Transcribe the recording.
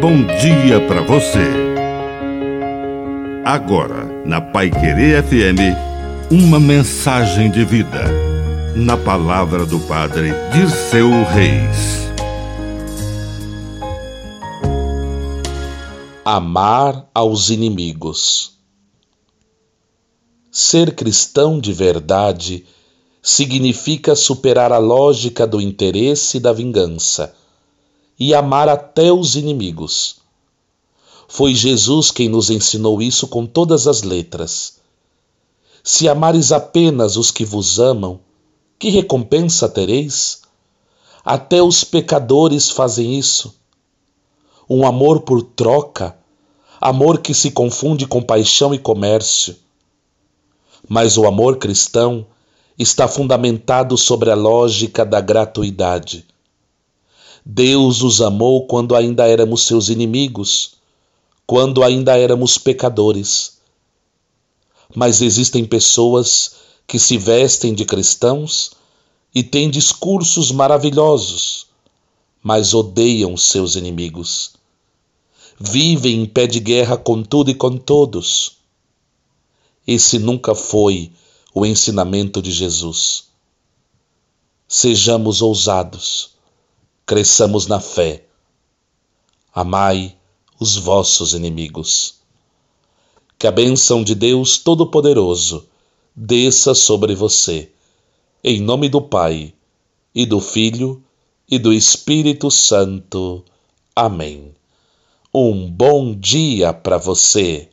bom dia para você. Agora, na Pai Querer FM, uma mensagem de vida. Na palavra do Padre Dirceu Reis. Amar aos inimigos. Ser cristão de verdade significa superar a lógica do interesse e da vingança e amar até os inimigos. Foi Jesus quem nos ensinou isso com todas as letras. Se amares apenas os que vos amam, que recompensa tereis? Até os pecadores fazem isso. Um amor por troca, amor que se confunde com paixão e comércio. Mas o amor cristão está fundamentado sobre a lógica da gratuidade Deus os amou quando ainda éramos seus inimigos, quando ainda éramos pecadores. Mas existem pessoas que se vestem de cristãos e têm discursos maravilhosos, mas odeiam seus inimigos. Vivem em pé de guerra com tudo e com todos. Esse nunca foi o ensinamento de Jesus. Sejamos ousados cresçamos na fé. Amai os vossos inimigos. Que a bênção de Deus Todo-Poderoso desça sobre você, em nome do Pai, e do Filho, e do Espírito Santo. Amém. Um bom dia para você.